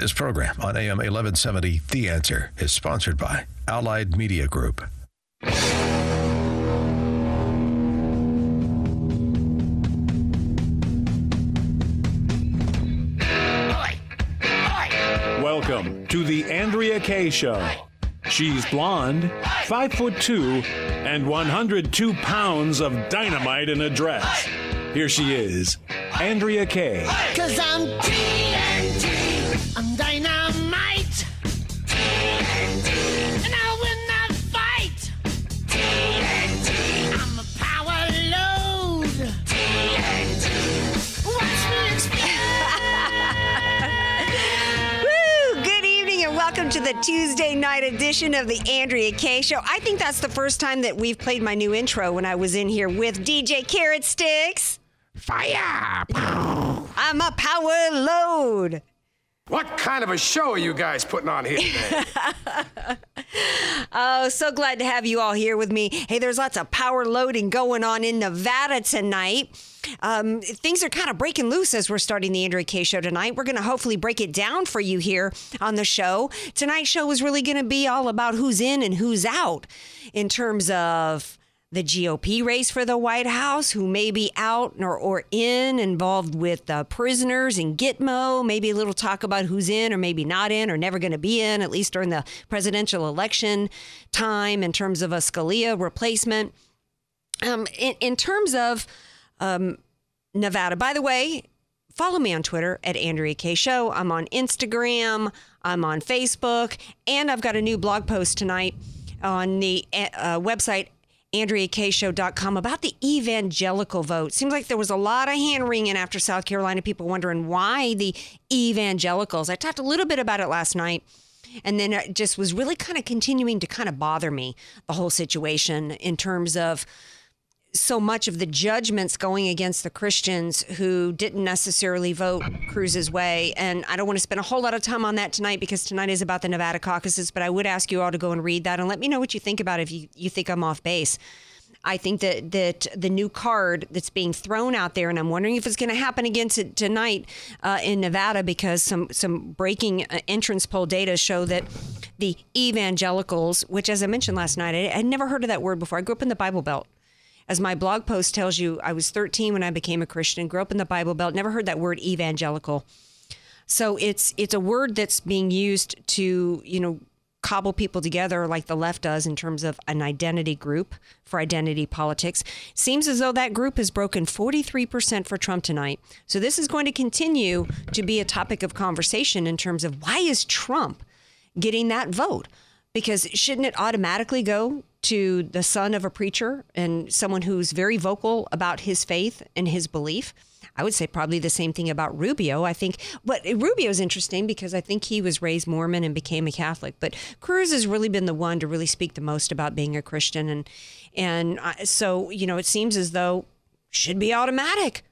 This program on AM 1170, The Answer, is sponsored by Allied Media Group. Welcome to the Andrea Kaye Show. She's blonde, five foot two, and 102 pounds of dynamite in a dress. Here she is, Andrea Kaye. Cause I'm the Tuesday night edition of the Andrea Kaye Show. I think that's the first time that we've played my new intro when I was in here with DJ Carrot Sticks. Fire! I'm a power load. What kind of a show are you guys putting on here today? Oh, so glad to have you all here with me. Hey, there's lots of power loading going on in Nevada tonight. Um, things are kind of breaking loose as we're starting the Andrea Kaye show tonight. We're going to hopefully break it down for you here on the show. Tonight's show is really going to be all about who's in and who's out in terms of the GOP race for the White House, who may be out or, or in, involved with uh, prisoners in Gitmo. Maybe a little talk about who's in or maybe not in or never going to be in, at least during the presidential election time, in terms of a Scalia replacement. Um, in, in terms of um, Nevada, by the way, follow me on Twitter at Andrea Kaye Show. I'm on Instagram, I'm on Facebook, and I've got a new blog post tonight on the uh, website AndreaKShow.com about the evangelical vote. Seems like there was a lot of hand wringing after South Carolina, people wondering why the evangelicals. I talked a little bit about it last night. And then it just was really kind of continuing to kind of bother me, the whole situation in terms of so much of the judgments going against the Christians who didn't necessarily vote Cruz's way. And I don't want to spend a whole lot of time on that tonight because tonight is about the Nevada caucuses, but I would ask you all to go and read that and let me know what you think about it if you, you think I'm off base. I think that that the new card that's being thrown out there, and I'm wondering if it's going to happen again to, tonight uh, in Nevada because some some breaking uh, entrance poll data show that the evangelicals, which as I mentioned last night, I had never heard of that word before. I grew up in the Bible Belt. As my blog post tells you, I was 13 when I became a Christian, grew up in the Bible Belt, never heard that word evangelical. So it's it's a word that's being used to, you know, cobble people together like the left does in terms of an identity group for identity politics. Seems as though that group has broken 43% for Trump tonight. So this is going to continue to be a topic of conversation in terms of why is Trump getting that vote? Because shouldn't it automatically go to the son of a preacher and someone who's very vocal about his faith and his belief? I would say probably the same thing about Rubio. I think, but Rubio is interesting because I think he was raised Mormon and became a Catholic. But Cruz has really been the one to really speak the most about being a Christian, and and I- so you know, it seems as though should be automatic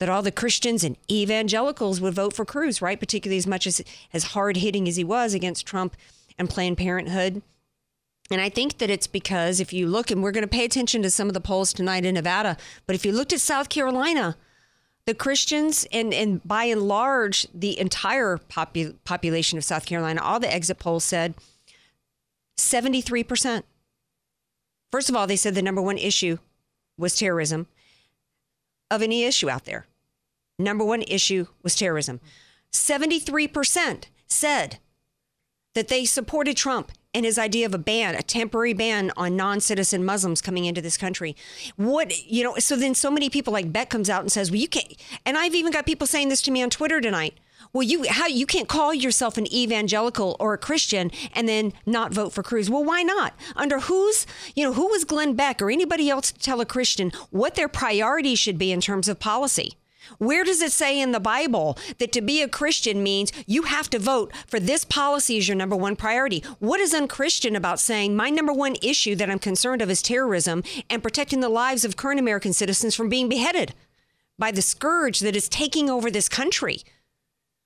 that all the Christians and evangelicals would vote for Cruz, right? Particularly as much as as hard hitting as he was against Trump and Planned Parenthood. And I think that it's because if you look, and we're going to pay attention to some of the polls tonight in Nevada, but if you looked at South Carolina, the Christians and, and by and large, the entire popu- population of South Carolina, all the exit polls said 73%. First of all, they said the number one issue was terrorism of any issue out there. Number one issue was terrorism. 73% said that they supported Trump and his idea of a ban, a temporary ban on non-citizen Muslims coming into this country. What you know? So then, so many people like Beck comes out and says, "Well, you can't." And I've even got people saying this to me on Twitter tonight. Well, you how you can't call yourself an evangelical or a Christian and then not vote for Cruz. Well, why not? Under whose you know who was Glenn Beck or anybody else to tell a Christian what their priorities should be in terms of policy? Where does it say in the Bible that to be a Christian means you have to vote for this policy as your number one priority? What is unchristian about saying my number one issue that I'm concerned of is terrorism and protecting the lives of current American citizens from being beheaded by the scourge that is taking over this country?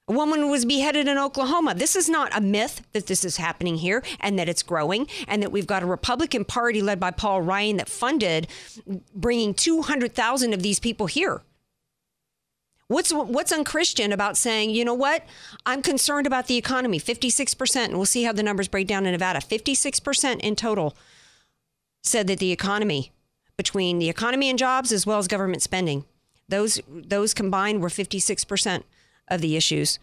A woman was beheaded in Oklahoma. This is not a myth that this is happening here and that it's growing, and that we've got a Republican Party led by Paul Ryan that funded bringing 200,000 of these people here. What's what's unchristian about saying, you know what? I'm concerned about the economy. 56%, and we'll see how the numbers break down in Nevada. 56% in total said that the economy, between the economy and jobs as well as government spending, those those combined were 56% of the issues.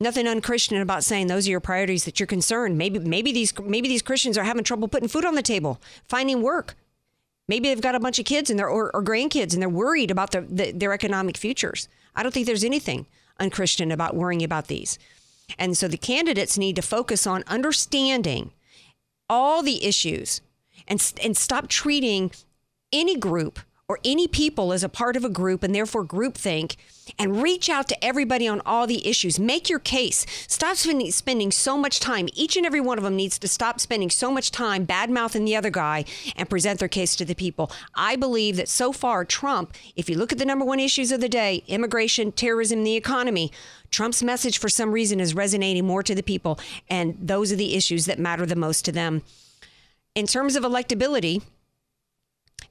Nothing unchristian about saying those are your priorities that you're concerned. Maybe maybe these maybe these Christians are having trouble putting food on the table, finding work. Maybe they've got a bunch of kids and their or, or grandkids and they're worried about their the, their economic futures. I don't think there's anything unchristian about worrying about these. And so the candidates need to focus on understanding all the issues and and stop treating any group or any people as a part of a group and therefore groupthink and reach out to everybody on all the issues. Make your case. Stop spending, spending so much time. Each and every one of them needs to stop spending so much time bad mouthing the other guy and present their case to the people. I believe that so far, Trump, if you look at the number one issues of the day immigration, terrorism, the economy Trump's message for some reason is resonating more to the people, and those are the issues that matter the most to them. In terms of electability,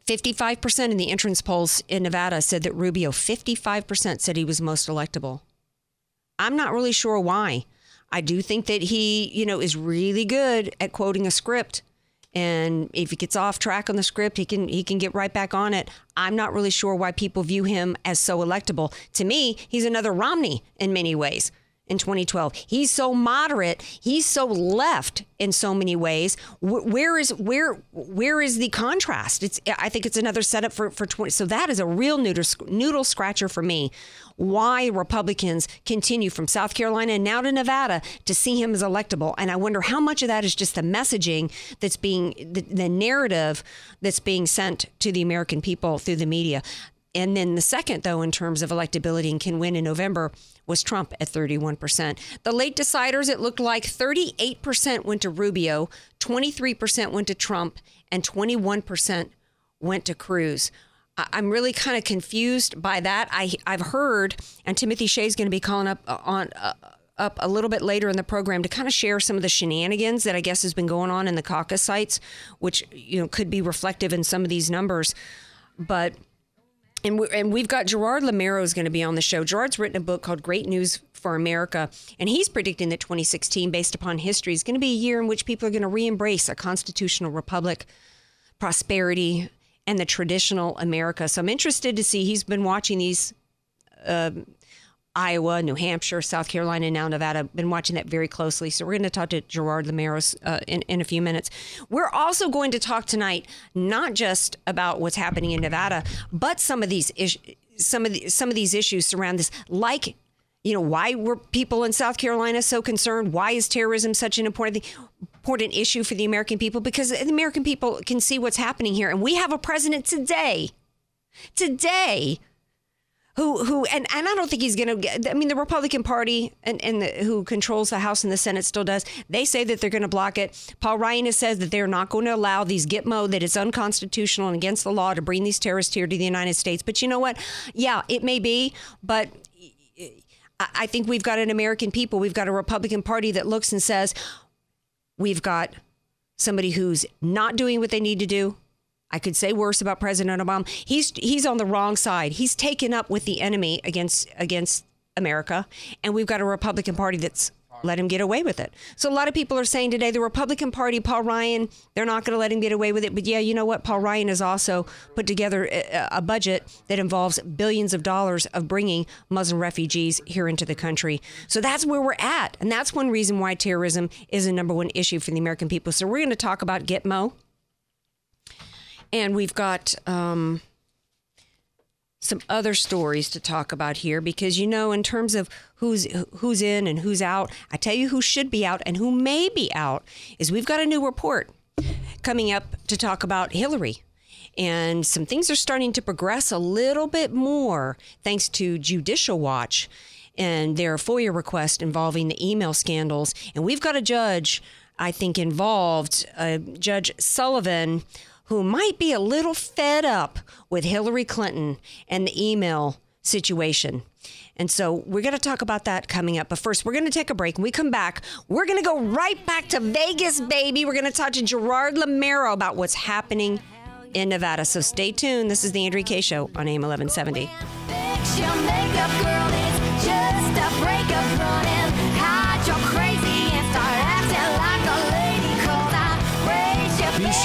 55% in the entrance polls in Nevada said that Rubio, 55% said he was most electable. I'm not really sure why. I do think that he, you know, is really good at quoting a script. And if he gets off track on the script, he can he can get right back on it. I'm not really sure why people view him as so electable. To me, he's another Romney in many ways in 2012. He's so moderate. He's so left in so many ways. Where is where where is the contrast? It's I think it's another setup for for 20. So that is a real noodle noodle scratcher for me. Why Republicans continue from South Carolina and now to Nevada to see him as electable, and I wonder how much of that is just the messaging that's being the, the narrative that's being sent to the American people through the media. And then the second, though, in terms of electability and can win in November, was Trump at 31%. The late deciders, it looked like 38% went to Rubio, 23% went to Trump, and 21% went to Cruz. I'm really kind of confused by that. I, I've heard, and Timothy Shea is going to be calling up uh, on. Uh, up a little bit later in the program to kind of share some of the shenanigans that I guess has been going on in the caucus sites, which you know could be reflective in some of these numbers. But and, we, and we've got Gerard Lameiro is going to be on the show. Gerard's written a book called Great News for America, and he's predicting that 2016, based upon history, is going to be a year in which people are going to re-embrace a constitutional republic, prosperity, and the traditional America. So I'm interested to see. He's been watching these uh, Iowa, New Hampshire, South Carolina, now Nevada. Been watching that very closely. So we're going to talk to Gerard Lameiro uh, in, in a few minutes. We're also going to talk tonight not just about what's happening in Nevada, but some of these issues. Some of the, some of these issues surround this, like you know, why were people in South Carolina so concerned? Why is terrorism such an important important issue for the American people? Because the American people can see what's happening here, and we have a president today, today who who and, and I don't think he's going to get. I mean, the Republican Party and and the, who controls the House and the Senate still does. They say that they're going to block it. Paul Ryan has said that they're not going to allow these Gitmo that it's unconstitutional and against the law to bring these terrorists here to the United States. But you know what? Yeah, it may be, but I think we've got an American people. We've got a Republican Party that looks and says, we've got somebody who's not doing what they need to do I could say worse about President Obama. He's he's on the wrong side. He's taken up with the enemy against against America, and we've got a Republican Party that's let him get away with it. So a lot of people are saying today the Republican Party, Paul Ryan, they're not going to let him get away with it. But yeah, you know what? Paul Ryan has also put together a, budget that involves billions of dollars of bringing Muslim refugees here into the country. So that's where we're at, and that's one reason why terrorism is a number one issue for the American people. So we're going to talk about Gitmo and we've got um, some other stories to talk about here because you know, in terms of who's who's in and who's out, I tell you who should be out and who may be out is we've got a new report coming up to talk about Hillary. And some things are starting to progress a little bit more thanks to Judicial Watch and their FOIA request involving the email scandals. And we've got a judge, I think, involved, uh, Judge Sullivan, who might be a little fed up with Hillary Clinton and the email situation. And so we're going to talk about that coming up. But first, we're going to take a break. When we come back, we're going to go right back to Vegas, baby. We're going to talk to Gerard Lameiro about what's happening in Nevada. So stay tuned. This is the Andrea Kaye Show on AM 1170.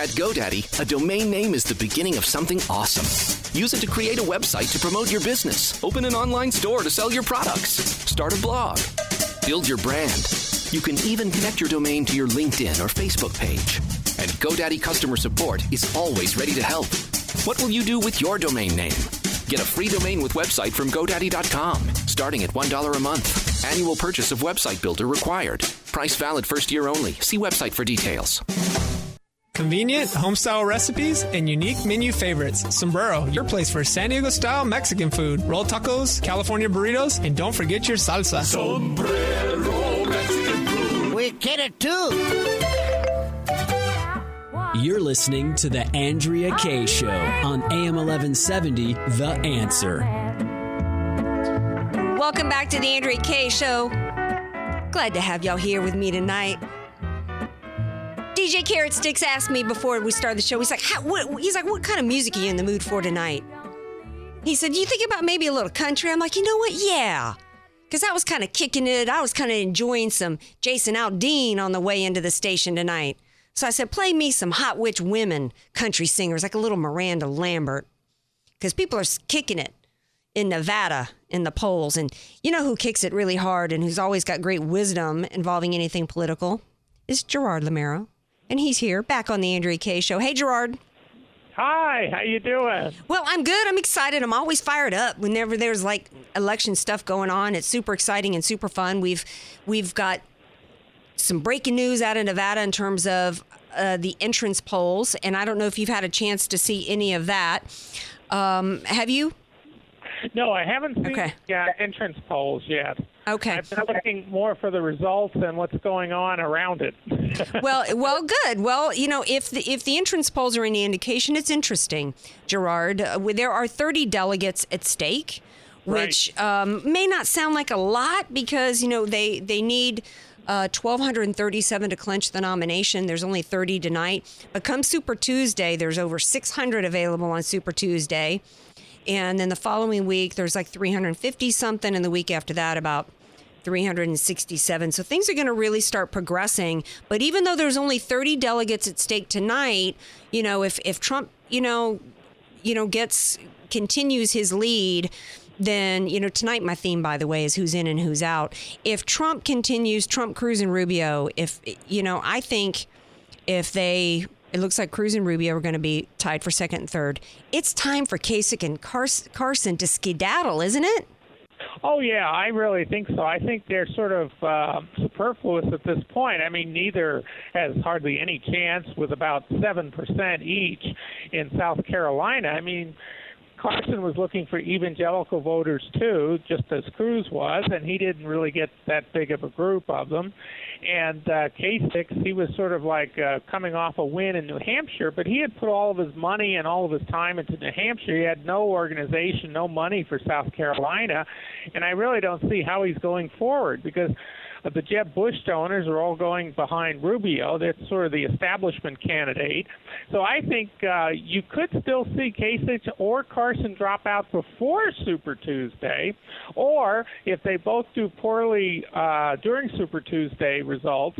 At GoDaddy, a domain name is the beginning of something awesome. Use it to create a website to promote your business, open an online store to sell your products, start a blog, build your brand. You can even connect your domain to your LinkedIn or Facebook page. And GoDaddy customer support is always ready to help. What will you do with your domain name? Get a free domain with website from GoDaddy.com, starting at $1 a month. Annual purchase of website builder required. Price valid first year only. See website for details. Convenient, homestyle recipes, and unique menu favorites. Sombrero, your place for San Diego style Mexican food. Roll tacos, California burritos, and don't forget your salsa. Sombrero Mexican food. We get it too. You're listening to The Andrea Kaye Show on AM 1170, The Answer. Welcome back to the Andrea Kaye Show. Glad to have y'all here with me tonight. DJ Carrot Sticks asked me before we started the show. He's like, what, he's like, what kind of music are you in the mood for tonight? He said, you think about maybe a little country? I'm like, you know what? Yeah. Because I was kind of kicking it. I was kind of enjoying some Jason Aldean on the way into the station tonight. So I said, play me some hot witch women country singers, like a little Miranda Lambert. Because people are kicking it in Nevada in the polls. And you know who kicks it really hard and who's always got great wisdom involving anything political? Is Gerard Lameiro. And he's here back on the Andrea Kaye show. Hey Gerard. Hi, how you doing? Well, I'm good. I'm excited. I'm always fired up whenever there's like election stuff going on. It's super exciting and super fun. We've we've got some breaking news out of Nevada in terms of uh, the entrance polls, and I don't know if you've had a chance to see any of that. Um, have you? No, I haven't seen Okay. the uh, entrance polls yet. Okay. I've been looking more for the results and what's going on around it. well, well, good. Well, you know, if the if the entrance polls are any indication, it's interesting, Gerard. Uh, there are 30 delegates at stake, which um, may not sound like a lot because you know they they need. Uh, 1,237 to clinch the nomination. There's only 30 tonight. But come Super Tuesday, there's over 600 available on Super Tuesday. And then the following week, there's like 350 something. And the week after that, about 367. So things are going to really start progressing. But even though there's only 30 delegates at stake tonight, you know, if if Trump, you know, you know, gets continues his lead, then you know tonight my theme by the way is who's in and who's out. If Trump continues, Trump, Cruz, and Rubio, if you know, I think if they it looks like Cruz and Rubio are going to be tied for second and third. It's time for Kasich and Carson to skedaddle, isn't it? Oh yeah, I really think so. I think they're sort of uh, superfluous at this point. I mean, neither has hardly any chance with about seven percent each in South Carolina. I mean. Carson was looking for evangelical voters too, just as Cruz was, and he didn't really get that big of a group of them. And uh, Kasich, he was sort of like uh, coming off a win in New Hampshire, but he had put all of his money and all of his time into New Hampshire. He had no organization, no money for South Carolina, and I really don't see how he's going forward because uh, the Jeb Bush donors are all going behind Rubio. That's sort of the establishment candidate. So I think uh, you could still see Kasich or Carson drop out before Super Tuesday, or if they both do poorly uh, during Super Tuesday results,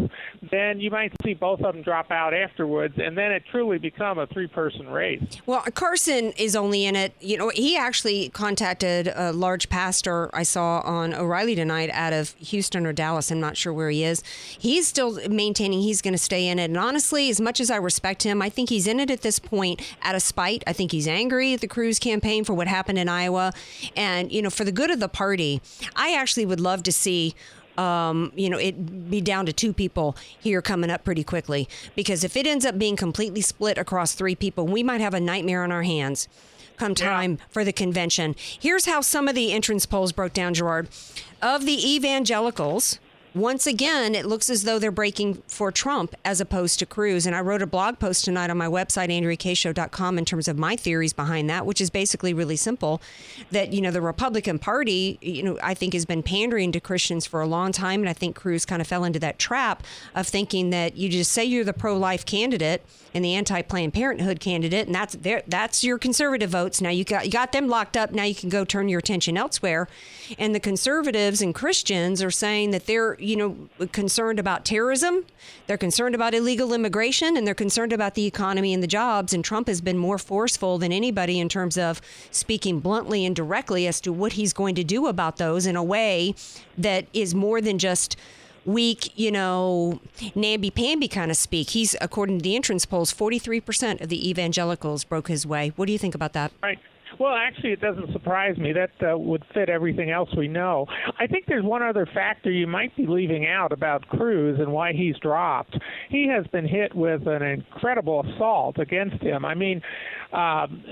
then you might see both of them drop out afterwards, and then it truly become a three-person race. Well, Carson is only in it. You know, he actually contacted a large pastor I saw on O'Reilly tonight out of Houston or Dallas. I'm not sure where he is. He's still maintaining he's going to stay in it. And honestly, as much as I respect him, I think he's in it at this point out of spite. I think he's angry at the Cruz campaign for what happened in Iowa. And, you know, for the good of the party, I actually would love to see um, you know, it be down to two people here coming up pretty quickly. Because if it ends up being completely split across three people, we might have a nightmare on our hands come time for the convention. Here's how some of the entrance polls broke down, Gerard. Of the evangelicals, once again, it looks as though they're breaking for Trump as opposed to Cruz. And I wrote a blog post tonight on my website, AndreaKShow.com, in terms of my theories behind that, which is basically really simple. That, you know, the Republican Party, you know, I think has been pandering to Christians for a long time. And I think Cruz kind of fell into that trap of thinking that you just say you're the pro life candidate and the anti Planned Parenthood candidate, and that's their, that's your conservative votes. Now you got you got them locked up. Now you can go turn your attention elsewhere. And the conservatives and Christians are saying that they're you know concerned about terrorism, they're concerned about illegal immigration, and they're concerned about the economy and the jobs. And Trump has been more forceful than anybody in terms of speaking bluntly and directly as to what he's going to do about those in a way that is more than just weak, you know, namby-pamby kind of speak. He's, according to the entrance polls, 43% of the evangelicals broke his way. What do you think about that? Right. Well, actually, it doesn't surprise me. That uh, would fit everything else we know. I think there's one other factor you might be leaving out about Cruz and why he's dropped. He has been hit with an incredible assault against him. I mean, um,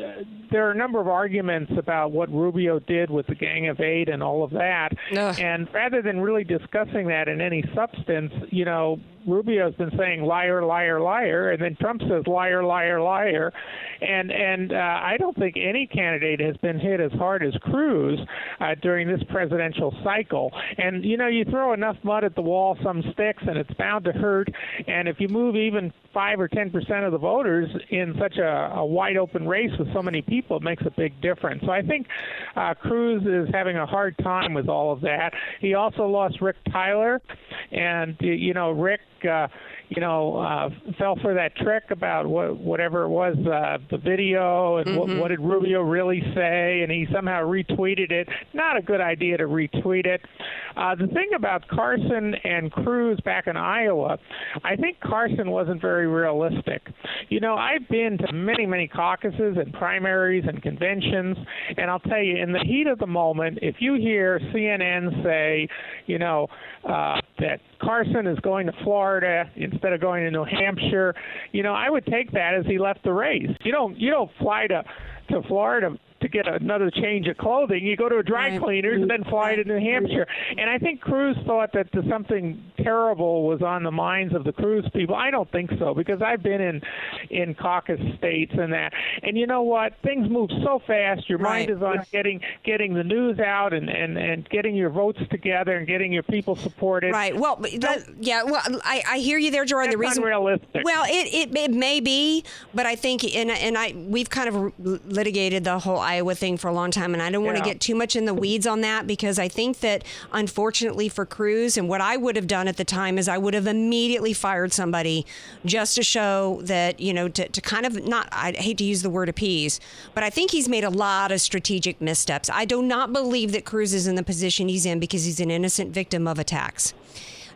there are a number of arguments about what Rubio did with the Gang of Eight and all of that. Ugh. And rather than really discussing that in any substance, you know, Rubio's been saying liar, liar, liar, and then Trump says liar, liar, liar, and and uh, I don't think any candidate has been hit as hard as Cruz uh, during this presidential cycle. And you know, you throw enough mud at the wall, some sticks, and it's bound to hurt. And if you move even five or ten percent of the voters in such a, a wide open race with so many people, it makes a big difference. So I think uh, Cruz is having a hard time with all of that. He also lost Rick Tyler, and you know Rick. Uh, you know, uh, fell for that trick about what, whatever it was, uh, the video, and what, what did Rubio really say, and he somehow retweeted it. Not a good idea to retweet it. Uh, the thing about Carson and Cruz back in Iowa, I think Carson wasn't very realistic. You know, I've been to many, many caucuses and primaries and conventions, and I'll tell you, in the heat of the moment, if you hear CNN say, you know, uh, that Carson is going to Florida instead of going to New Hampshire, you know, I would take that as he left the race. You don't you don't fly to to Florida to get another change of clothing. You go to a dry Right. cleaners and then fly to New Hampshire. And I think Cruz thought that the- something terrible was on the minds of the Cruz people. I don't think so because I've been in in caucus states and that. And you know what? Things move so fast. Your mind is on getting getting the news out and and and getting your votes together and getting your people supported. Right. Well, that, yeah. Well, I, I hear you there, Gerard. the reason unrealistic. Well, it, it it may be, but I think and and I we've kind of litigated the whole Iowa thing for a long time, and I don't want to Yeah. get too much in the weeds on that because I think that unfortunately for Cruz, and what I would have done at the time is I would have immediately fired somebody just to show that you know to, to kind of not I hate to use the word appease, but I think he's made a lot of strategic missteps. I do not believe that Cruz is in the position he's in because he's an innocent victim of attacks.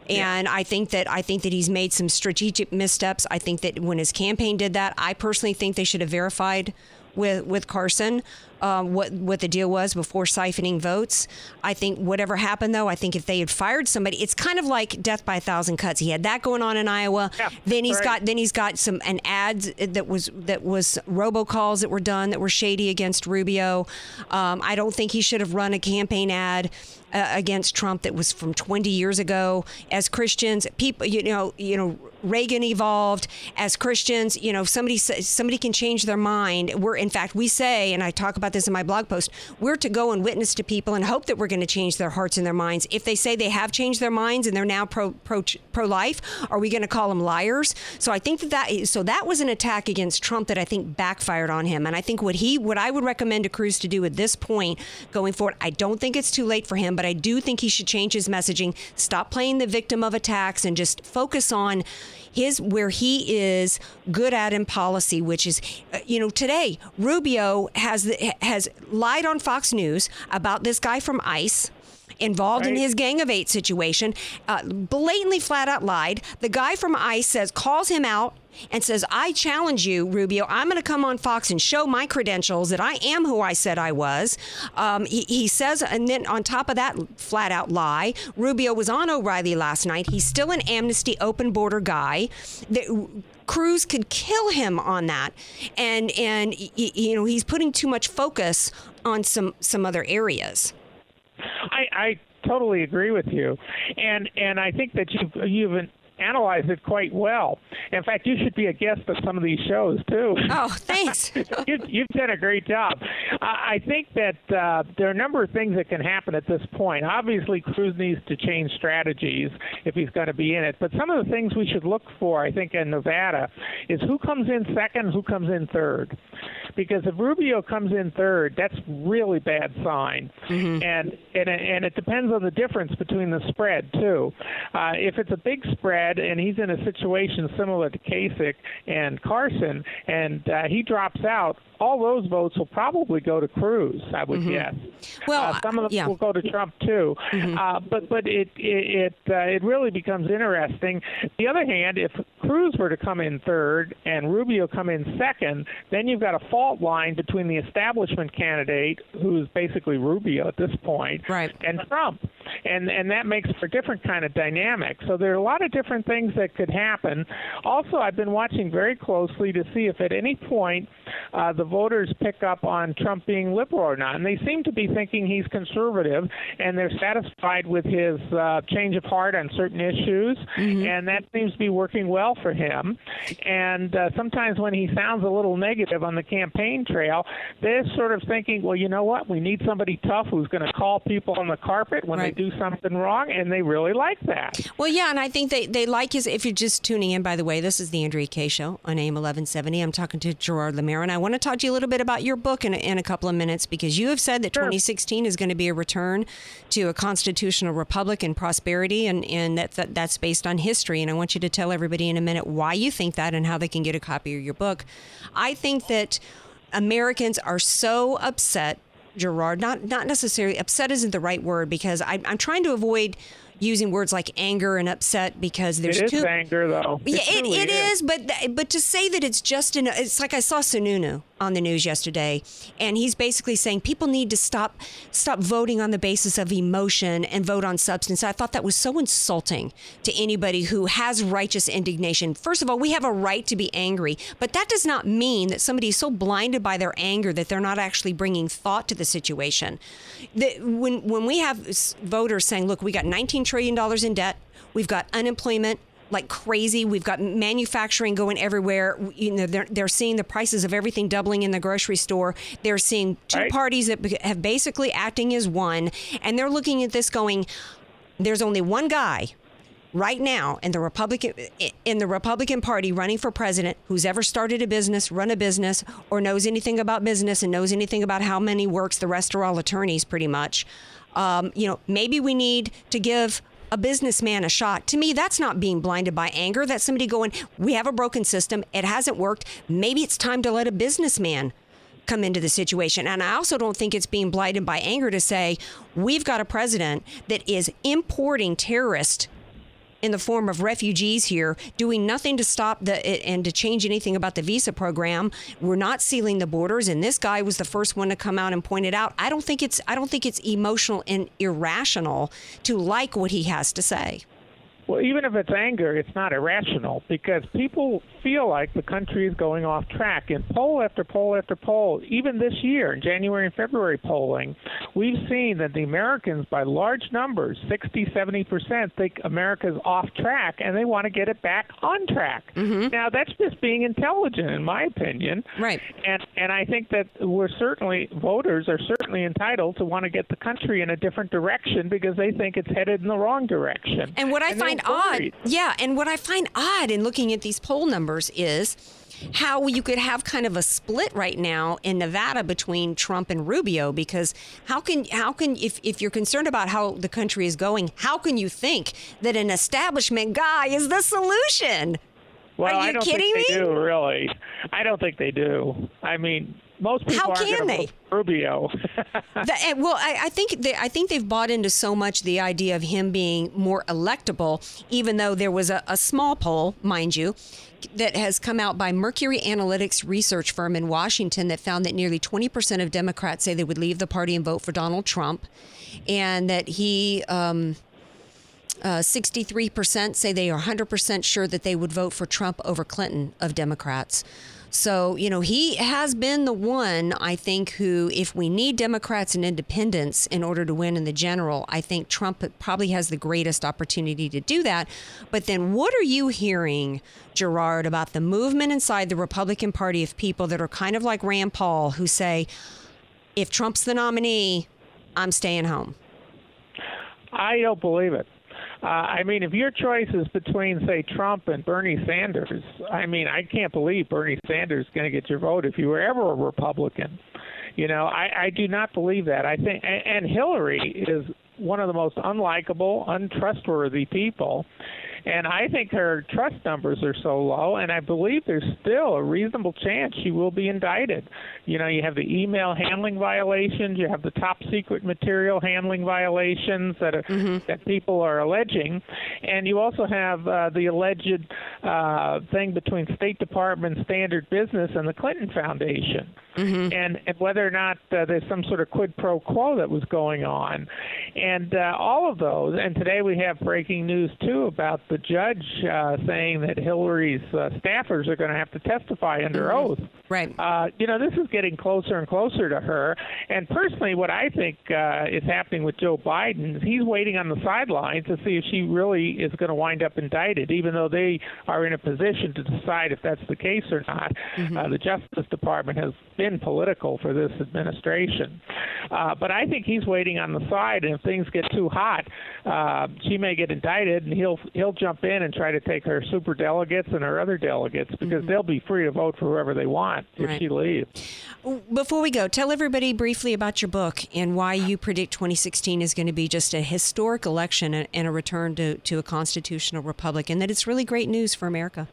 And I think that I think that he's made some strategic missteps. I think that when his campaign did that, I personally think they should have verified with with Carson um, what what the deal was before siphoning votes. I think whatever happened though, I think if they had fired somebody, it's kind of like death by a thousand cuts. He had that going on in Iowa. then he's right. got then he's got some an ads that was that was robocalls that were done that were shady against Rubio. Um, I don't think he should have run a campaign ad uh, against Trump that was from 20 years ago. As Christians, people, you know, you know, Reagan evolved. As Christians, you know, somebody somebody can change their mind. We're, in fact, we say, and I talk about this in my blog post, we're to go and witness to people and hope that we're going to change their hearts and their minds. If they say they have changed their minds and they're now pro pro pro life, are we going to call them liars? So I think that that so that was an attack against Trump that I think backfired on him. And I think what he what I would recommend to Cruz to do at this point going forward, I don't think it's too late for him, but I do think he should change his messaging, stop playing the victim of attacks, and just focus on his where he is good at in policy, which is, uh, you know, today Rubio has has lied on Fox News about this guy from ICE involved in his Gang of Eight situation, uh, blatantly flat out lied. The guy from ICE says, calls him out and says, I challenge you, Rubio. I'm going to come on Fox and show my credentials that I am who I said I was. Um, he, he says, and then on top of that flat out lie, Rubio was on O'Reilly last night. He's still an amnesty open border guy. The, Cruz could kill him on that, and and you know he's putting too much focus on some some other areas. I, I totally agree with you, and and I think that you've you've analyzed it quite well. In fact, you should be a guest of some of these shows too. Oh, thanks. you've, you've done a great job. I, I think that uh, there are a number of things that can happen at this point. Obviously, Cruz needs to change strategies if he's going to be in it. But some of the things we should look for, I think, in Nevada is who comes in second, who comes in third. Because if Rubio comes in third, that's really bad sign. And and and it depends on the difference between the spread too. Uh, if it's a big spread and he's in a situation similar to Kasich and Carson, and uh, he drops out, all those votes will probably go to Cruz. I would Mhm. guess. Well, uh, some of them yeah. will go to Trump too. Uh, but but it it it, uh, it really becomes interesting. The other hand, if Cruz were to come in third and Rubio come in second, then you've got a fault line between the establishment candidate, who's basically Rubio at this point, right. and Trump, and and that makes for a different kind of dynamic. So there are a lot of different things that could happen. Also, I've been watching very closely to see if at any point uh, the voters pick up on Trump being liberal or not, and they seem to be thinking he's conservative, and they're satisfied with his uh, change of heart on certain issues, and that seems to be working well for him. And uh, sometimes when he sounds a little negative on the campaign trail, they're sort of thinking, well, you know what? We need somebody tough who's going to call people on the carpet when Right. they do something wrong, and they really like that. Well, yeah, and I think they, they like his. If you're just tuning in, by the way, this is the Andrea Kaye Show on AM 1170. I'm talking to Gerard Lameiro, and I want to talk to you a little bit about your book in a, in a couple of minutes because you have said that 2016 is going to be a return to a constitutional republic and prosperity, and, and that, that that's based on history. And I want you to tell everybody in a minute why you think that and how they can get a copy of your book. I think that Americans are so upset Gerard. Not not necessarily upset isn't the right word because I, I'm trying to avoid using words like anger and upset because there's it is two. anger, though. Yeah, it, truly it is, but th- but to say that it's just in, it's like I saw Sununu on the news yesterday, and he's basically saying people need to stop stop voting on the basis of emotion and vote on substance. I thought that was so insulting to anybody who has righteous indignation. First of all, we have a right to be angry, but that does not mean that somebody is so blinded by their anger that they're not actually bringing thought to the situation. When when we have voters saying, "Look, we got 19 trillion dollars in debt, we've got unemployment." Like crazy. We've got manufacturing going everywhere. You know, they're, they're seeing the prices of everything doubling in the grocery store. They're seeing two Right. parties that have basically acting as one, and they're looking at this going, there's only one guy right now in the Republican in the Republican Party running for president who's ever started a business, run a business, or knows anything about business and knows anything about how money works. The rest are all attorneys, pretty much. Um, you know, maybe we need to give a businessman a shot. To me, that's not being blinded by anger. That's somebody going, "We have a broken system. It hasn't worked. Maybe it's time to let a businessman." come into the situation. And I also don't think it's being blinded by anger to say we've got a president that is importing terrorists in the form of refugees here, doing nothing to stop the and to change anything about the visa program. We're not sealing the borders, and this guy was the first one to come out and point it out. I don't think it's I don't think it's emotional and irrational to like what he has to say. Well, even if it's anger, it's not irrational because people feel like the country is going off track. In poll after poll after poll, even this year, in January and February polling, we've seen that the Americans, by large numbers, 60, 70%, think America's off track and they want to get it back on track. Mm-hmm. Now, that's just being intelligent, in my opinion. Right. And, and I think that we're certainly, voters are certainly entitled to want to get the country in a different direction because they think it's headed in the wrong direction. And what I they're find odd, yeah, and what I find odd in looking at these poll numbers is how you could have kind of a split right now in Nevada between Trump and Rubio because how can how can if if you're concerned about how the country is going, how can you think that an establishment guy is the solution? Well, Are you I don't kidding think me? they do, really. I don't think they do. I mean, most people How can they? Rubio. The- well, I, I think they, I think they've bought into so much the idea of him being more electable, even though there was a, a small poll, mind you, that has come out by Mercury Analytics research firm in Washington that found that nearly 20% of Democrats say they would leave the party and vote for Donald Trump, and that he. Um, uh, 63% say they are 100% sure that they would vote for Trump over Clinton of Democrats. So, you know, he has been the one, I think, who, if we need Democrats and independents in order to win in the general, I think Trump probably has the greatest opportunity to do that. But then what are you hearing, Gerard, about the movement inside the Republican Party of people that are kind of like Rand Paul who say, if Trump's the nominee, I'm staying home? I don't believe it. Uh, I mean, if your choice is between, say, Trump and Bernie Sanders, I mean, I can't believe Bernie Sanders is going to get your vote if you were ever a Republican. You know, I, I do not believe that. I think, and, and Hillary is one of the most unlikable, untrustworthy people. And I think her trust numbers are so low, and I believe there's still a reasonable chance she will be indicted. You know, you have the email handling violations, you have the top secret material handling violations that are, that people are alleging, and you also have uh, the alleged uh, thing between State Department Standard Business and the Clinton Foundation, and, and whether or not uh, there's some sort of quid pro quo that was going on, and uh, all of those. And today we have breaking news too about the judge uh, saying that Hillary's uh, staffers are going to have to testify under oath. Right. Uh, you know, this is getting closer and closer to her. And personally, what I think uh, is happening with Joe Biden is he's waiting on the sidelines to see if she really is going to wind up indicted, even though they are in a position to decide if that's the case or not. Uh, the Justice Department has been political for this administration. Uh, but I think he's waiting on the side, and if things get too hot, uh, she may get indicted, and he'll he'll jump in and try to take her super delegates and her other delegates because they'll be free to vote for whoever they want if Right. she leaves. Before we go, tell everybody briefly about your book and why you predict 2016 is going to be just a historic election and and a return to, to a constitutional republic, and that it's really great news for America.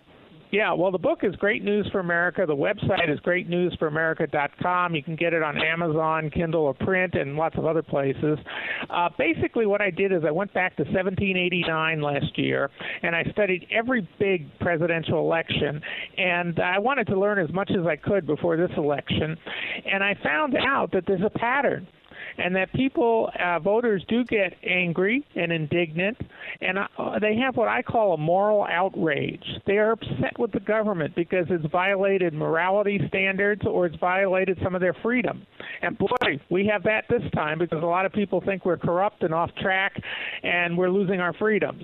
Yeah, well, the book is Great News for America. The website is greatnewsforamerica.com. You can get it on Amazon, Kindle, or print, and lots of other places. Uh, basically, what I did is I went back to 1789 last year, and I studied every big presidential election, and I wanted to learn as much as I could before this election, and I found out that there's a pattern and that people, uh, voters, do get angry and indignant, and uh, they have what I call a moral outrage. They are upset with the government because it's violated morality standards or it's violated some of their freedom. And boy, we have that this time because a lot of people think we're corrupt and off track, and we're losing our freedoms.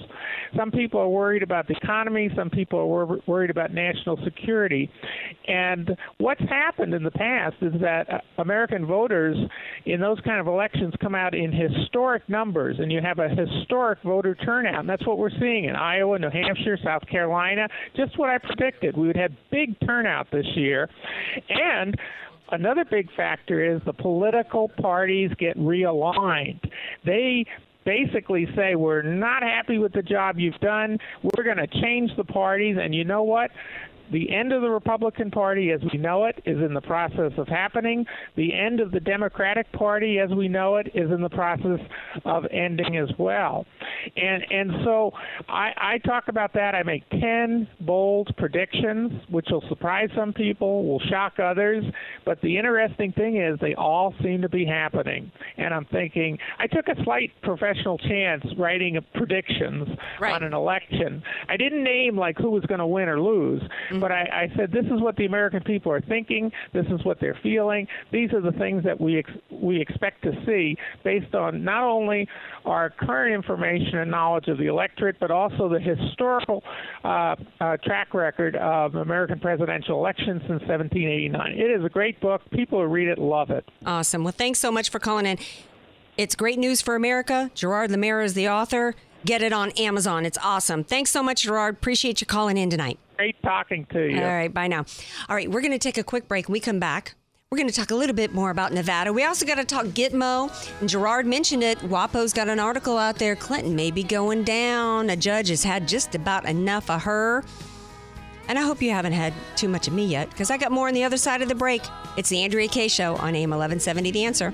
Some people are worried about the economy. Some people are wor- worried about national security. And what's happened in the past is that uh, American voters in those kind of elections come out in historic numbers, and you have a historic voter turnout. And that's what we're seeing in Iowa, New Hampshire, South Carolina. Just what I predicted. We would have big turnout this year. And Another big factor is the political parties get realigned. They basically say we're not happy with the job you've done. We're going to change the parties, and you know what? The end of the Republican Party as we know it is in the process of happening. The end of the Democratic Party as we know it is in the process of ending as well. And and so I, I talk about that. I make ten bold predictions, which will surprise some people, will shock others. But the interesting thing is they all seem to be happening. And I'm thinking I took a slight professional chance writing predictions on an election. I didn't name like who was going to win or lose, but I, I said this is what the American people are thinking. This is what they're feeling. These are the things that we ex- we expect to see based on not only our current information and knowledge of the electorate, but also the historical uh, uh, track record of American presidential elections since 1789. It is a great book. People who read it love it. Awesome. Well, thanks so much for calling in. It's great news for America. Gerard Lameiro is the author. Get it on Amazon. It's awesome. Thanks so much, Gerard. Appreciate you calling in tonight. Great talking to you. All right, bye now. All right, we're going to take a quick break. When we come back, we're going to talk a little bit more about Nevada. We also got to talk Gitmo. And Gerard mentioned it. WAPO's got an article out there. Clinton may be going down. A judge has had just about enough of her. And I hope you haven't had too much of me yet, because I got more on the other side of the break. It's the Andrea Kaye Show on AM 1170 The Answer.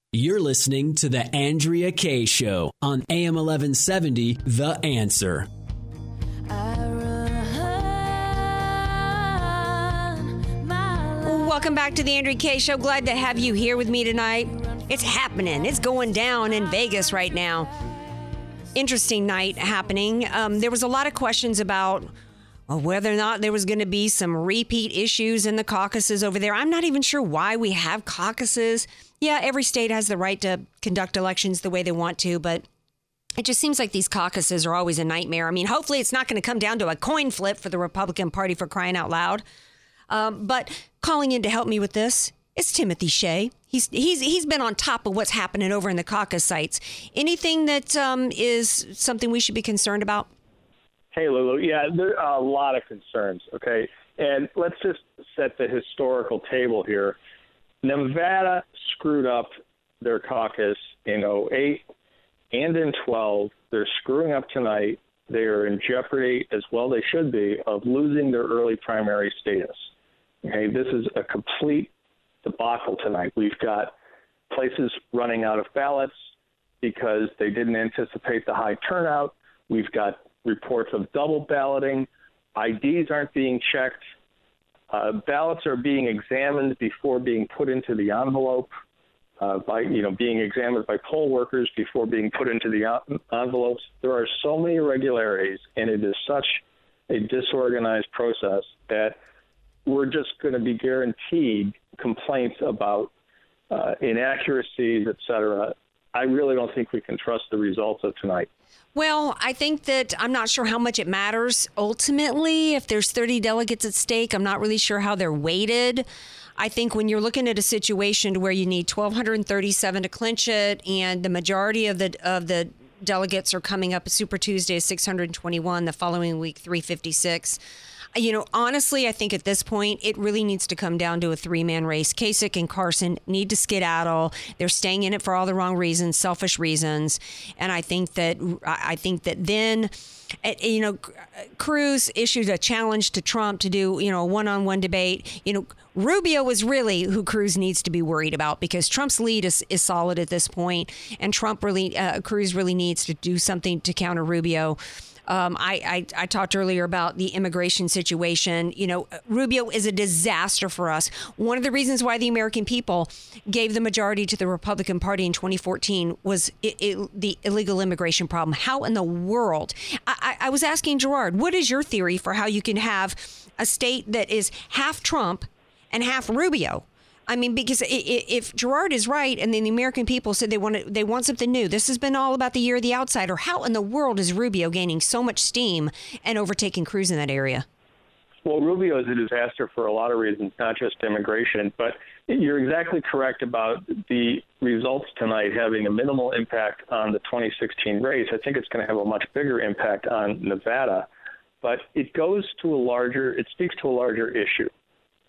You're listening to The Andrea Kaye Show on AM 1170 The Answer. Welcome back to the Andrea Kaye Show. Glad to have you here with me tonight. It's happening. It's going down in Vegas right now. Interesting night happening. Um, there was a lot of questions about whether or not there was going to be some repeat issues in the caucuses over there. I'm not even sure why we have caucuses. Yeah, every state has the right to conduct elections the way they want to, but it just seems like these caucuses are always a nightmare. I mean, hopefully it's not going to come down to a coin flip for the Republican Party for crying out loud. Um, but calling in to help me with this is Timothy Shea. He's he's he's been on top of what's happening over in the caucus sites. Anything that um, is something we should be concerned about? Hey, Lulu. Yeah, there are a lot of concerns. Okay, and let's just set the historical table here. Nevada screwed up their caucus in 08 and in 12. They're screwing up tonight. They are in jeopardy, as well they should be, of losing their early primary status. Okay, this is a complete debacle tonight. We've got places running out of ballots because they didn't anticipate the high turnout. We've got reports of double balloting. IDs aren't being checked. Uh, ballots are being examined before being put into the envelope. Uh, by you know being examined by poll workers before being put into the envelopes. There are so many irregularities, and it is such a disorganized process that we're just going to be guaranteed complaints about uh, inaccuracies, et cetera. I really don't think we can trust the results of tonight. Well, I think that I'm not sure how much it matters ultimately. If there's 30 delegates at stake, I'm not really sure how they're weighted. I think when you're looking at a situation where you need 1,237 to clinch it, and the majority of the of the delegates are coming up Super Tuesday 621, the following week 356. You know, honestly, I think at this point, it really needs to come down to a three man race. Kasich and Carson need to skedaddle. They're staying in it for all the wrong reasons, selfish reasons. And I think that, I think that then, you know, Cruz issued a challenge to Trump to do, you know, a one on one debate. You know, Rubio is really who Cruz needs to be worried about because Trump's lead is, is solid at this point, and Trump really, uh, Cruz really needs to do something to counter Rubio. Um, I, I, I talked earlier about the immigration situation. You know, Rubio is a disaster for us. One of the reasons why the American people gave the majority to the Republican Party in 2014 was it, it, the illegal immigration problem. How in the world? I, I, I was asking Gerard, what is your theory for how you can have a state that is half Trump and half Rubio? I mean, because if Gerard is right, and then the American people said they want to, they want something new. This has been all about the year of the outsider. How in the world is Rubio gaining so much steam and overtaking Cruz in that area? Well, Rubio is a disaster for a lot of reasons, not just immigration. But you're exactly correct about the results tonight having a minimal impact on the 2016 race. I think it's going to have a much bigger impact on Nevada. But it goes to a larger, it speaks to a larger issue.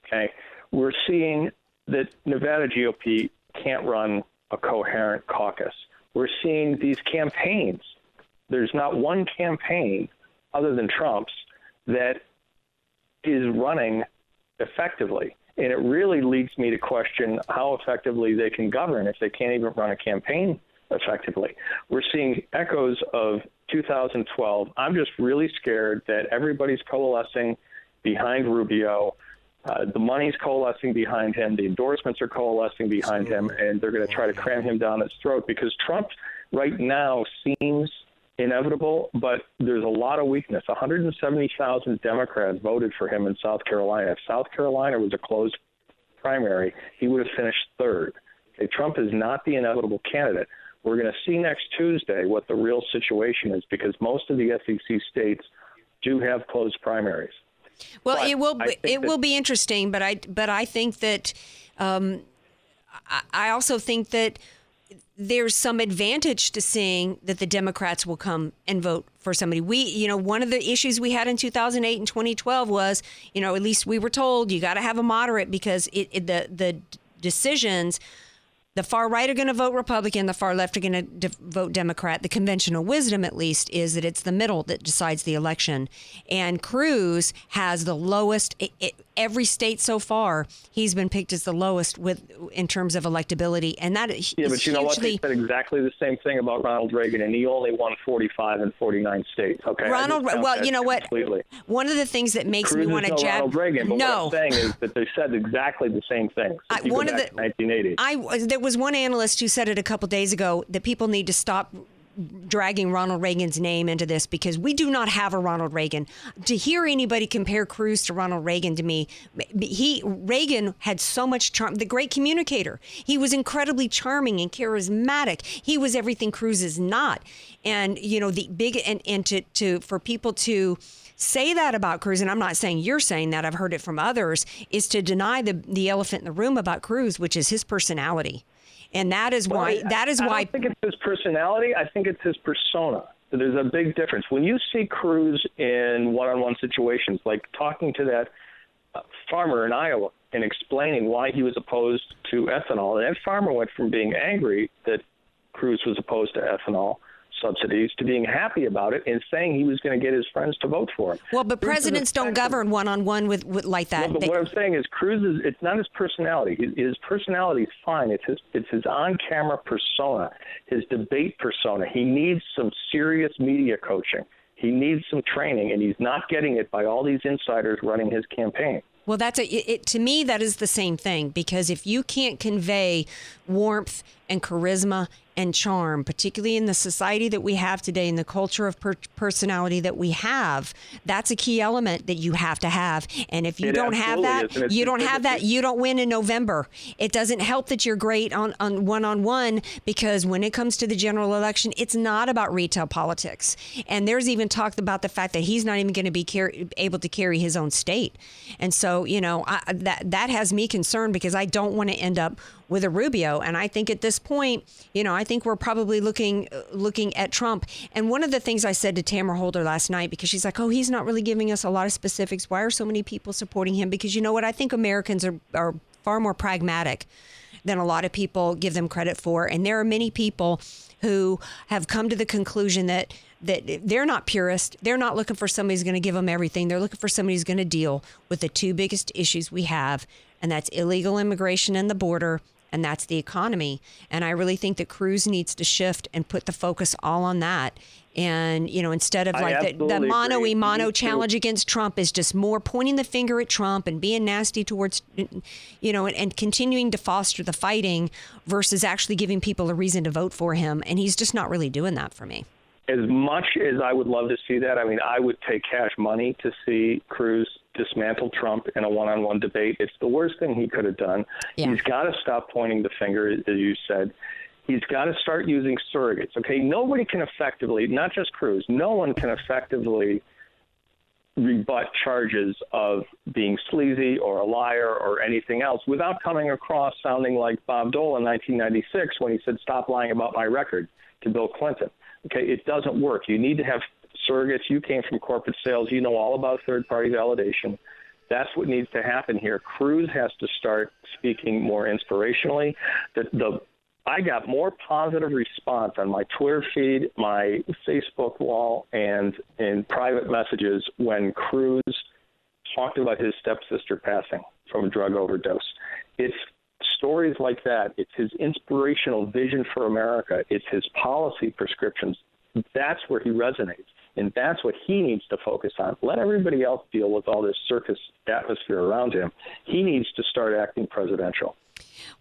Okay. We're seeing that Nevada GOP can't run a coherent caucus. We're seeing these campaigns. There's not one campaign other than Trump's that is running effectively. And it really leads me to question how effectively they can govern if they can't even run a campaign effectively. We're seeing echoes of 2012. I'm just really scared that everybody's coalescing behind Rubio uh, the money's coalescing behind him, the endorsements are coalescing behind him, and they're going to try to cram him down his throat because Trump right now seems inevitable, but there's a lot of weakness. 170,000 Democrats voted for him in South Carolina. If South Carolina was a closed primary, he would have finished third. Okay, Trump is not the inevitable candidate. We're going to see next Tuesday what the real situation is because most of the SEC states do have closed primaries. Well, But it will be, it that- will be interesting, but I but I think that um, I, I also think that there's some advantage to seeing that the Democrats will come and vote for somebody. We, you know, one of the issues we had in 2008 and 2012 was, you know, at least we were told you got to have a moderate because it, it the the decisions the far right are going to vote Republican, the far left are going to de- vote Democrat. The conventional wisdom, at least, is that it's the middle that decides the election. And Cruz has the lowest. It, every state so far, he's been picked as the lowest with in terms of electability, and that is Yeah, but you know what? They said exactly the same thing about Ronald Reagan, and he only won 45 and 49 states. Okay, Ronald, well, you know what? Completely. One of the things that makes Cruz me want to no jab. Ronald Reagan, but no, what I'm saying is that they said exactly the same thing. I- If you go one of the- 1980. I there was one analyst who said it a couple days ago that people need to stop dragging Ronald Reagan's name into this because we do not have a Ronald Reagan. To hear anybody compare Cruz to Ronald Reagan to me, he Reagan had so much charm, the great communicator. He was incredibly charming and charismatic. He was everything Cruz is not. And you know, the big and, and to, to for people to say that about Cruz, and I'm not saying you're saying that, I've heard it from others, is to deny the the elephant in the room about Cruz, which is his personality. And that is why Well, I- that is I why don't think it's his personality. I think it's his persona. There's a big difference. When you see Cruz in one-on-one situations, like talking to that uh, farmer in Iowa and explaining why he was opposed to ethanol, and that farmer went from being angry that Cruz was opposed to ethanol subsidies to being happy about it and saying he was going to get his friends to vote for him. Well, but Cruz presidents don't govern one on one with, like that. no, but They- what I'm saying is, Cruz is it's not his personality. His, his personality is fine. It's his it's his on-camera persona, his debate persona. He needs some serious media coaching. He needs some training, and he's not getting it by all these insiders running his campaign. Well, that's a, it, it, to me, that is the same thing because if you can't convey warmth and charisma and charm, particularly in the society that we have today, in the culture of per- personality that we have, that's a key element that you have to have. And if you It don't have that, is, and it's you don't have that, you don't win in November. It doesn't help that you're great on on one on one because when it comes to the general election, it's not about retail politics. And there's even talk about the fact that he's not even going to be car- able to carry his own state. And so, you know, I, that that has me concerned because I don't want to end up with a Rubio. And I think at this point, you know, I think we're probably looking looking at Trump. And one of the things I said to Tamara Holder last night, because she's like, oh, he's not really giving us a lot of specifics. Why are so many people supporting him? Because you know what? I think Americans are, are far more pragmatic than a lot of people give them credit for. And there are many people who have come to the conclusion that that they're not purist. They're not looking for somebody who's going to give them everything. They're looking for somebody who's going to deal with the two biggest issues we have, and that's illegal immigration and the border, and that's the economy. And I really think that Cruz needs to shift and put the focus all on that. And you know, instead of like the, the mono e mono Me too. challenge against Trump is just more pointing the finger at Trump and being nasty towards, you know, and, and continuing to foster the fighting versus actually giving people a reason to vote for him. And he's just not really doing that for me. As much as I would love to see that, I mean, I would take cash money to see Cruz dismantle Trump in a one-on-one debate. It's the worst thing he could have done. Yeah. He's got to stop pointing the finger, as you said. He's got to start using surrogates. Okay, nobody can effectively, not just Cruz, no one can effectively rebut charges of being sleazy or a liar or anything else without coming across sounding like Bob Dole in 1996 when he said, "Stop lying about my record" to Bill Clinton. Okay, it doesn't work. You need to have surrogates. You came from corporate sales. You know all about third-party validation. That's what needs to happen here. Cruz has to start speaking more inspirationally. The, the I got more positive response on my Twitter feed, my Facebook wall, and in private messages when Cruz talked about his stepsister passing from a drug overdose. It's stories like that. It's his inspirational vision for America. It's his policy prescriptions. That's where he resonates. And that's what he needs to focus on. Let everybody else deal with all this circus atmosphere around him. He needs to start acting presidential.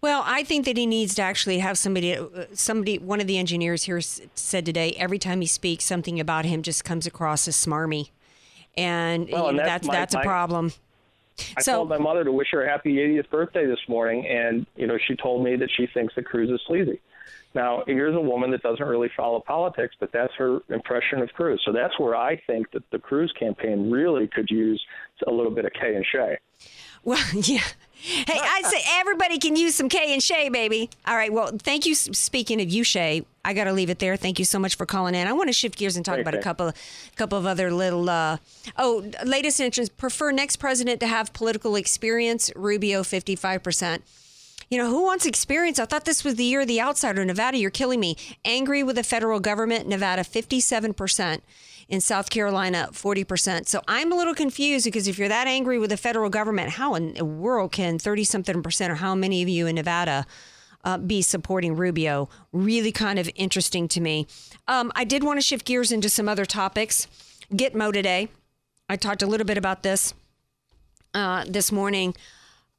Well, I think that he needs to actually have somebody, uh, somebody, one of the engineers here said today, every time he speaks, something about him just comes across as smarmy. And, Well, and that's that's, my- that's a my- problem. I So- called my mother to wish her a happy 80th birthday this morning, and you know she told me that she thinks that Cruz is sleazy. Now here's a woman that doesn't really follow politics, but that's her impression of Cruz. So that's where I think that the Cruz campaign really could use a little bit of Kaye and Shea. Well, yeah. Hey, I say everybody can use some Kaye and Shea, baby. All right. Well, thank you. Speaking of you, Shea, I got to leave it there. Thank you so much for calling in. I want to shift gears and talk Thanks, about a couple, couple of other little. Uh, oh, latest entrance. Prefer next president to have political experience. Rubio, fifty-five percent. You know, who wants experience? I thought this was the year of the outsider. Nevada, you're killing me. Angry with the federal government. Nevada, 57%. In South Carolina, 40%. So I'm a little confused because if you're that angry with the federal government, how in the world can 30 something percent or how many of you in Nevada uh, be supporting Rubio? Really kind of interesting to me. Um, I did want to shift gears into some other topics. Gitmo today. I talked a little bit about this uh, this morning.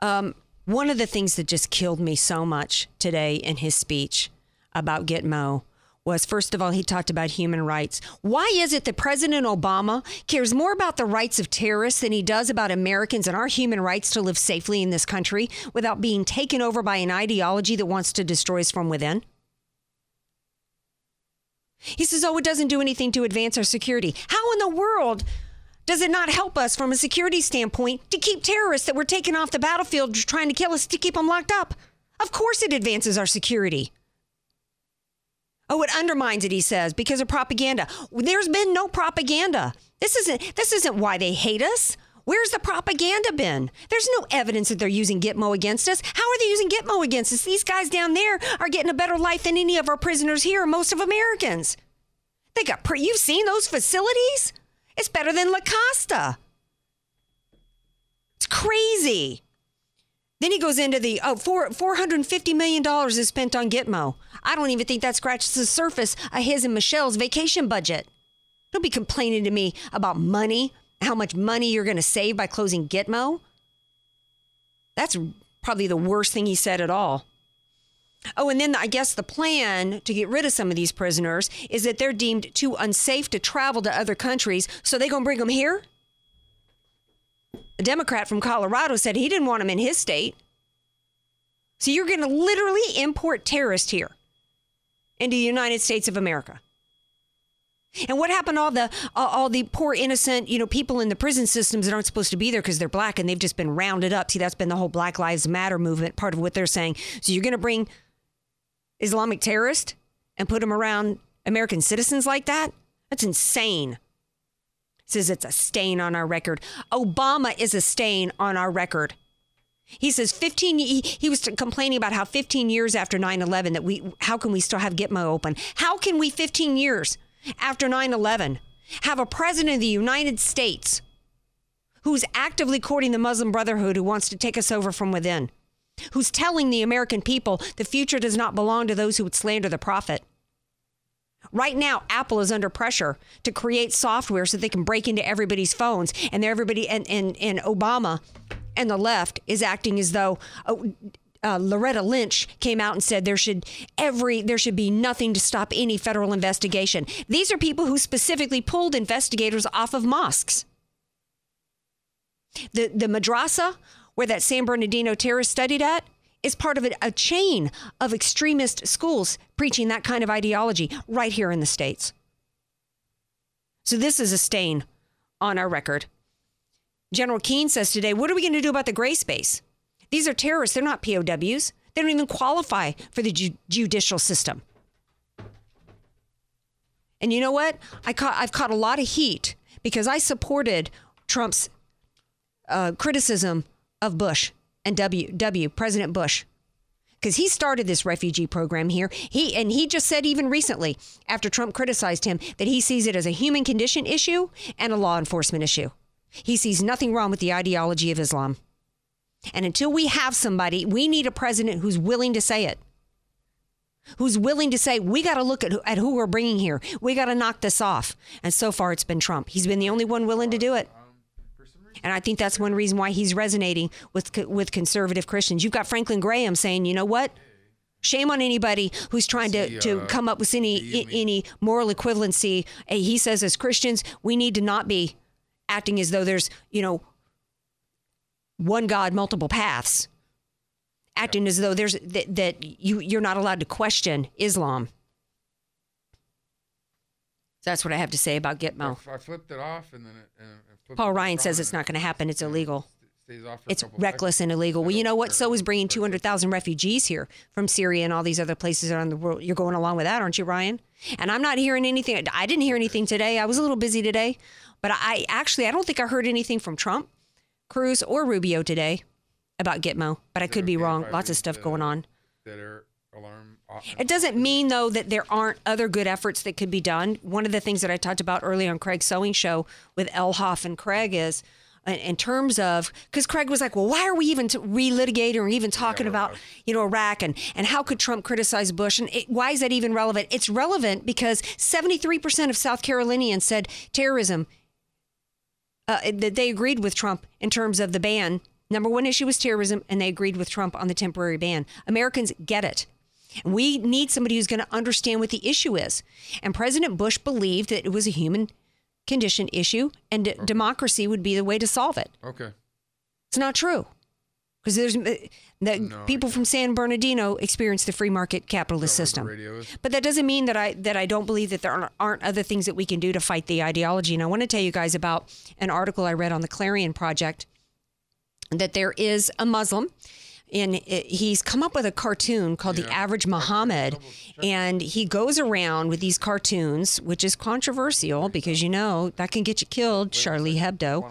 Um, one of the things that just killed me so much today in his speech about Gitmo was first of all, he talked about human rights. Why is it that President Obama cares more about the rights of terrorists than he does about Americans and our human rights to live safely in this country without being taken over by an ideology that wants to destroy us from within? He says, oh, it doesn't do anything to advance our security. How in the world does it not help us from a security standpoint to keep terrorists that were taken off the battlefield trying to kill us to keep them locked up? Of course, it advances our security. Oh, it undermines it, he says, because of propaganda. There's been no propaganda. This isn't this isn't why they hate us. Where's the propaganda been? There's no evidence that they're using Gitmo against us. How are they using Gitmo against us? These guys down there are getting a better life than any of our prisoners here, most of Americans. They got pre- you've seen those facilities? It's better than La Costa. It's crazy. Then he goes into the oh, four, $450 million is spent on Gitmo. I don't even think that scratches the surface of his and Michelle's vacation budget. Don't be complaining to me about money, how much money you're going to save by closing Gitmo. That's probably the worst thing he said at all. Oh, and then I guess the plan to get rid of some of these prisoners is that they're deemed too unsafe to travel to other countries, so they're gonna bring them here. A Democrat from Colorado said he didn't want them in his state. So you're gonna literally import terrorists here into the United States of America. And what happened to all the all, all the poor innocent, you know, people in the prison systems that aren't supposed to be there because they're black and they've just been rounded up? See, that's been the whole Black Lives Matter movement. Part of what they're saying. So you're going to bring Islamic terrorist and put him around American citizens like that? That's insane. Says it's a stain on our record. Obama is a stain on our record. He says 15 he, he was complaining about how 15 years after 9/11 that we how can we still have Gitmo open? How can we 15 years after 9/11 have a president of the United States who's actively courting the Muslim Brotherhood who wants to take us over from within? Who's telling the American people the future does not belong to those who would slander the prophet? Right now, Apple is under pressure to create software so they can break into everybody's phones, and everybody and, and, and Obama and the left is acting as though oh, uh, Loretta Lynch came out and said there should every there should be nothing to stop any federal investigation. These are people who specifically pulled investigators off of mosques. The the madrasa where that San Bernardino terrorist studied at is part of a, a chain of extremist schools preaching that kind of ideology right here in the states. So this is a stain on our record. General Keane says today, what are we going to do about the gray space? These are terrorists. They're not POWs. They don't even qualify for the ju- judicial system. And you know what? I caught, I've caught a lot of heat because I supported Trump's uh, criticism of Bush and W. W. President Bush because he started this refugee program here. He and he just said even recently, after Trump criticized him, that he sees it as a human condition issue and a law enforcement issue. He sees nothing wrong with the ideology of Islam. And until we have somebody, we need a president who's willing to say it. Who's willing to say, we got to look at who, at who we're bringing here. We got to knock this off. And so far, it's been Trump. He's been the only one willing to do it. And I think that's one reason why he's resonating with with conservative Christians. You've got Franklin Graham saying, you know what? Shame on anybody who's trying to, to uh, come up with any any moral equivalency. He says, as Christians, we need to not be acting as though there's you know one God, multiple paths. Acting as though there's that, that you you're not allowed to question Islam. That's what I have to say about Gitmo. I flipped it off and then it. And Paul Ryan says it's not going to happen. It's illegal. stays off for It's reckless and illegal. Well, you know what? So is bringing 200,000 refugees here from Syria and all these other places around the world. You're going along with that, aren't you, Ryan? And I'm not hearing anything. I didn't hear anything today. I was a little busy today, but I actually I don't think I heard anything from Trump, Cruz, or Rubio today about Gitmo. But I could be wrong. Lots of stuff going on. That are alarm. It doesn't mean though that there aren't other good efforts that could be done. One of the things that I talked about earlier on Craig's sewing show with Elhoff and Craig is in- in terms of because Craig was like, well, why are we even t- relitigating or even talking about you know Iraq and and how could Trump criticize Bush and it, why is that even relevant? It's relevant because seventy three percent of South Carolinians said terrorism. Uh, that they agreed with Trump in terms of the ban. Number one issue was terrorism, and they agreed with Trump on the temporary ban. Americans get it. We need somebody who's going to understand what the issue is. And President Bush believed that it was a human condition issue and d- democracy would be the way to solve it. Okay. It's not true. Because there's uh, the people from San Bernardino experience the free market capitalist system. But that doesn't mean that I that I don't believe that there aren't, aren't other things that we can do to fight the ideology. And I want to tell you guys about an article I read on the Clarion Project that there is a Muslim and it, he's come up with a cartoon called the average muhammad and he goes around with these cartoons which is controversial because you know that can get you killed charlie hebdo.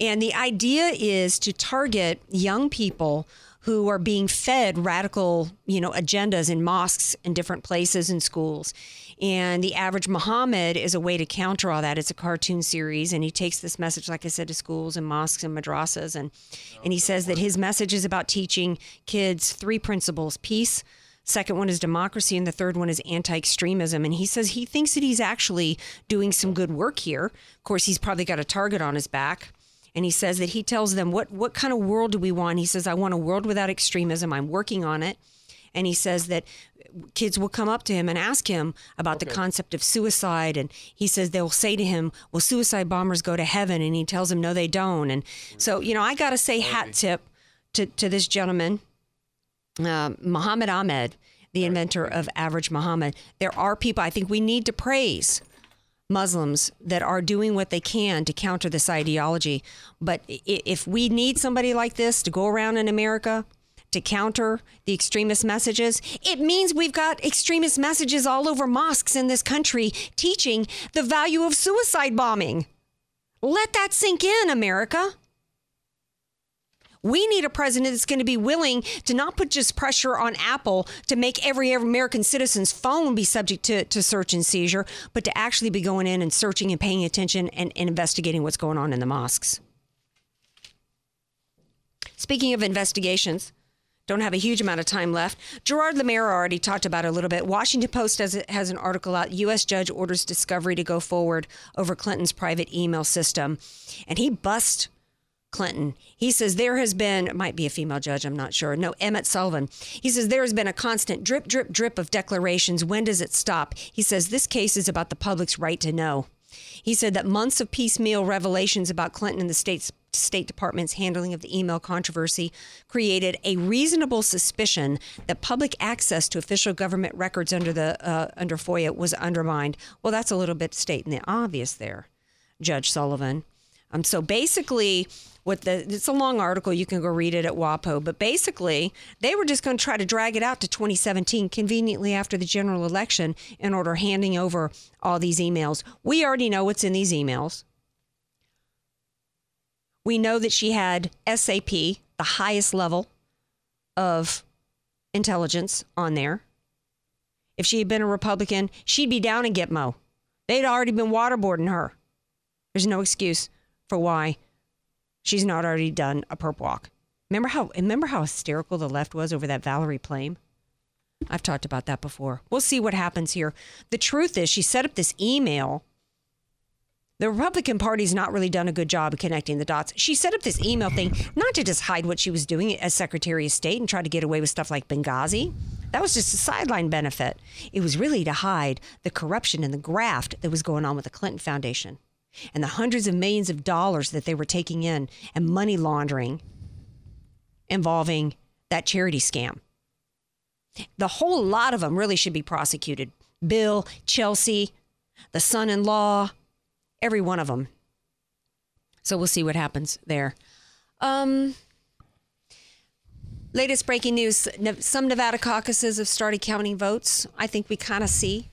And the idea is to target young people who are being fed radical, you know, agendas in mosques and different places and schools. And the average Muhammad is a way to counter all that. It's a cartoon series, and he takes this message, like I said, to schools and mosques and madrasas, and and he says that his message is about teaching kids three principles: peace. Second one is democracy, and the third one is anti-extremism. And he says he thinks that he's actually doing some good work here. Of course, he's probably got a target on his back and he says that he tells them what what kind of world do we want he says i want a world without extremism i'm working on it and he says that kids will come up to him and ask him about the concept of suicide. And he says they'll say to him well suicide bombers go to heaven. And he tells them no they don't. And so you know i got to say hat tip to, to this gentleman uh, muhammad ahmed the inventor of average muhammad. There are people i think we need to praise Muslims that are doing what they can to counter this ideology. But if we need somebody like this to go around in America to counter the extremist messages, it means we've got extremist messages all over mosques in this country teaching the value of suicide bombing. Let that sink in, America. We need a president that's going to be willing to not put just pressure on Apple to make every American citizen's phone be subject to, to search and seizure, but to actually be going in and searching and paying attention and, and investigating what's going on in the mosques. Speaking of investigations, don't have a huge amount of time left. Gerard Lameiro already talked about it a little bit. Washington Post has, has an article out. U.S. judge orders discovery to go forward over Clinton's private email system, and he busts Clinton. He says there has been, it might be a female judge, I'm not sure. No, Emmett Sullivan. He says there has been a constant drip, drip, drip of declarations. When does it stop? He says this case is about the public's right to know. He said that months of piecemeal revelations about Clinton and the state's State Department's handling of the email controversy created a reasonable suspicion that public access to official government records under the uh, under FOIA was undermined. Well, that's a little bit stating the obvious there, Judge Sullivan. Um, so basically, what the it's a long article. You can go read it at WAPO. But basically, they were just going to try to drag it out to 2017, conveniently after the general election, in order handing over all these emails. We already know what's in these emails. We know that she had SAP, the highest level of intelligence on there. If she had been a Republican, she'd be down in Gitmo. They'd already been waterboarding her. There's no excuse for why she's not already done a perp walk. Remember how remember how hysterical the left was over that Valerie Plame? I've talked about that before. We'll see what happens here. The truth is she set up this email. The Republican Party's not really done a good job of connecting the dots. She set up this email thing not to just hide what she was doing as Secretary of State and try to get away with stuff like Benghazi. That was just a sideline benefit. It was really to hide the corruption and the graft that was going on with the Clinton Foundation and the hundreds of millions of dollars that they were taking in and money laundering involving that charity scam. The whole lot of them really should be prosecuted. Bill, Chelsea, the son in law, every one of them. So we'll see what happens there. Um, latest breaking news some Nevada caucuses have started counting votes. I think we kind of see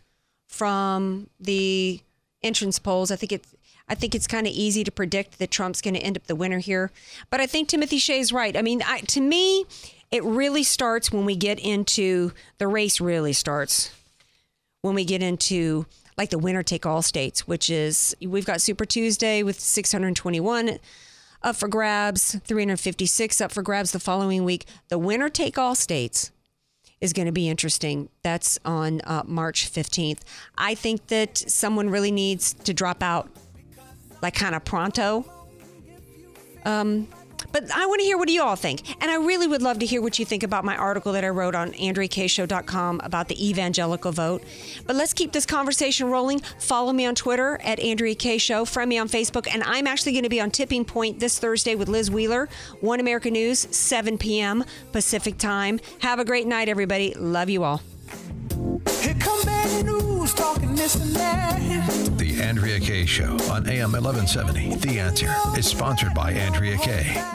from the entrance polls. I think it's I think it's kind of easy to predict that Trump's going to end up the winner here. But I think Timothy Shea's right. I mean, I, to me, it really starts when we get into the race. Really starts when we get into like the winner take all states, which is we've got Super Tuesday with 621 up for grabs, 356 up for grabs the following week. The winner take all states is going to be interesting. That's on uh, March 15th. I think that someone really needs to drop out like kind of pronto. Um, but I want to hear what do you all think. And I really would love to hear what you think about my article that I wrote on AndreaKShow.com about the evangelical vote. But let's keep this conversation rolling. Follow me on Twitter at Andrea Kaye Show. Friend me on Facebook. And I'm actually going to be on Tipping Point this Thursday with Liz Wheeler, One America News, 7 p.m. Pacific Time. Have a great night, everybody. Love you all. Here come bad news, talking this and that. The Andrea Kaye Show on AM 1170. The Answer is sponsored by Andrea Kaye.